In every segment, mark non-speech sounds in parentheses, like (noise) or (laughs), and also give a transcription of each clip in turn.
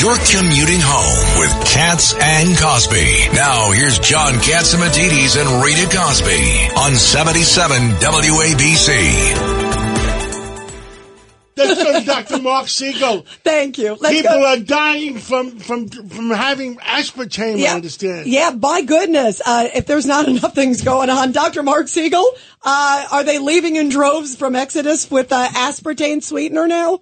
You're commuting home with Cats and Cosby. Now here's John Catsimatidis and Rita Cosby on 77 WABC. Let's go to Dr. Marc Siegel. Thank you. Let's People go. are dying from from from having aspartame. I understand. Yeah, by goodness. Uh, if there's not (laughs) enough things going on, Dr. Marc Siegel, uh, are they leaving in droves from Exodus with uh, aspartame sweetener now?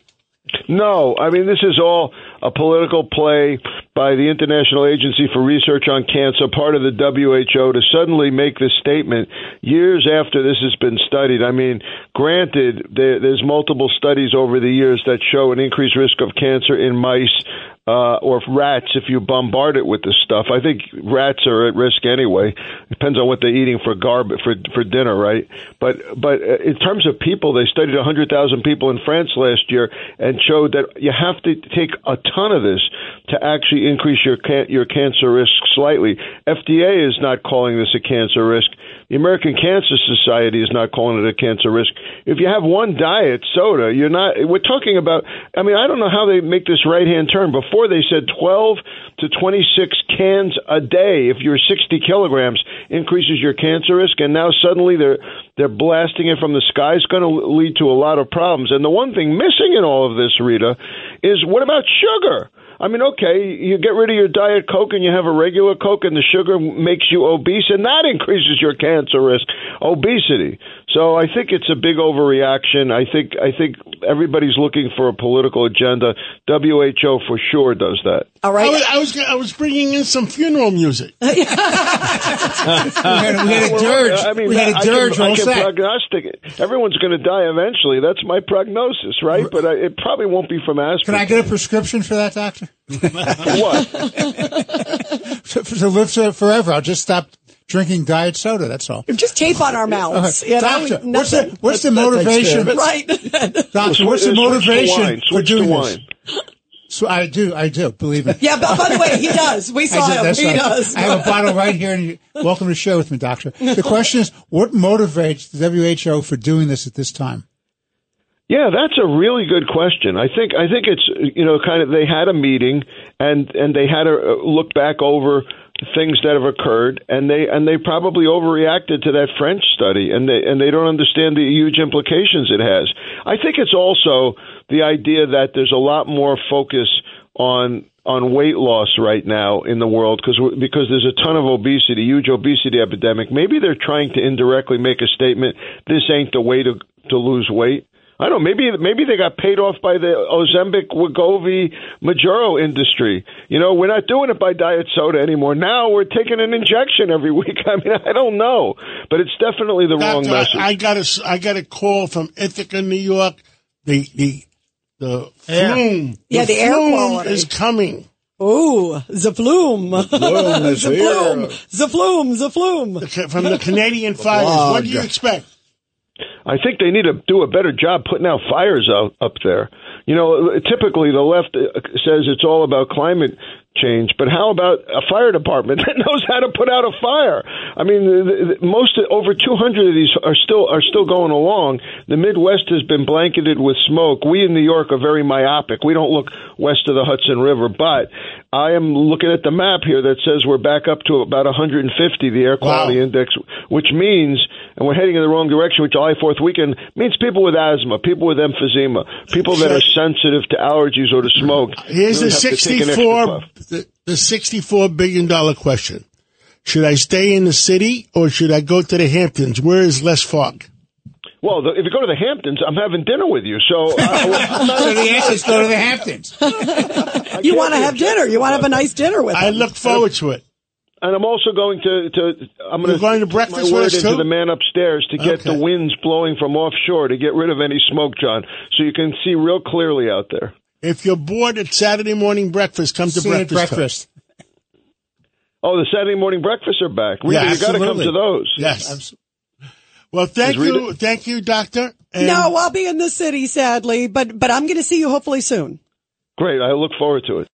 No, I mean this is all a political play by the International Agency for Research on Cancer, part of the WHO, to suddenly make this statement years after this has been studied. I mean, granted, there, there's multiple studies over the years that show an increased risk of cancer in mice uh, or rats if you bombard it with this stuff. I think rats are at risk anyway. Depends on what they're eating for garb for for dinner, right? But but uh, in terms of people, they studied 100,000 people in France last year and showed that you have to take a ton of this to actually increase your can- your cancer risk slightly. FDA is not calling this a cancer risk. The American Cancer Society is not calling it a cancer risk. If you have one diet soda, you're not. We're talking about. I mean, I don't know how they make this right hand turn. Before they said 12 to 26 cans a day. If you're 60 kilograms, increases your cancer risk, and now suddenly they're they're blasting it from the sky. It's going to lead to a lot of problems. And the one thing missing in all of this, Rita, is what about sugar? I mean, okay, you get rid of your diet coke and you have a regular coke, and the sugar makes you obese, and that increases your cancer risk, obesity. So I think it's a big overreaction. I think I think everybody's looking for a political agenda. WHO for sure does that. All right. I was, I was I was bringing in some funeral music. (laughs) we had, we had a dirge. I mean, we had a I dirge can, I can set. prognosticate. Everyone's going to die eventually. That's my prognosis, right? But I, it probably won't be from asthma. Can I get a prescription for that, doctor? (laughs) what? (laughs) to, to live forever. I'll just stop drinking diet soda. That's all. Just tape on our mouths. You know, Doctor, we- what's the, nothing- what's the motivation? Right. Doctor, what's the motivation wine. for doing wine. this? So I do, I do. Believe me. yeah, but by the way, he (laughs) does. We saw I him. He right. does. I have a bottle right here, and you, welcome to share with me, doctor. (laughs) The question is, what motivates the WHO for doing this at this time? Yeah, that's a really good question. I think I think it's you know kind of they had a meeting and and they had to uh, look back over things that have occurred and they and they probably overreacted to that French study and they and they don't understand the huge implications it has. I think it's also the idea that there's a lot more focus on on weight loss right now in the world because because there's a ton of obesity, huge obesity epidemic. Maybe they're trying to indirectly make a statement. This ain't the way to to lose weight. I don't know. Maybe maybe they got paid off by the Ozempic, Wegovy, Mounjaro industry. You know, we're not doing it by diet soda anymore. Now we're taking an injection every (laughs) week. I mean, I don't know, but it's definitely the wrong message. I, I got a I got a call from Ithaca, New York. The the the Air. flume. Yeah, the air flume quality. is coming. Ooh, the flume. The flume is (laughs) here. The flume, the flume. From the Canadian fires. What do you expect? I think they need to do a better job putting out fires out up there. You know, typically the left uh, says it's all about climate change, but how about a fire department (laughs) that knows how to put out a fire? I mean, most over 200 of these are still are still going along. The Midwest has been blanketed with smoke. We in New York are very myopic. We don't look west of the Hudson River, but I am looking at the map here that says we're back up to about 150 the air quality wow. index, which means and we're heading in the wrong direction. Which July 4th weekend means people with asthma, people with emphysema, people that are sensitive to allergies or to smoke. Here's really a 64 the, the sixty-four billion dollar question: Should I stay in the city or should I go to the Hamptons? Where is less fog? Well, the, if you go to the Hamptons, I'm having dinner with you. So, uh, (laughs) So the answer is go to the Hamptons. (laughs) You want to have dinner. You want to have a nice dinner with I him. look forward to it. and I'm also going to, to I'm You're going going to breakfast my with word us, into too? the man upstairs to get Okay. the winds blowing from offshore to get rid of any smoke, John, so you can see real clearly out there. If you're bored at Saturday morning breakfast, come to See breakfast. Breakfast. Oh, the Saturday morning breakfasts are back. Rita, Yeah, you got to come to those. Yes. Well, thank Is Rita- you, thank you, doctor. And No, I'll be in the city, sadly, but but I'm going to see you hopefully soon. Great. I look forward to it.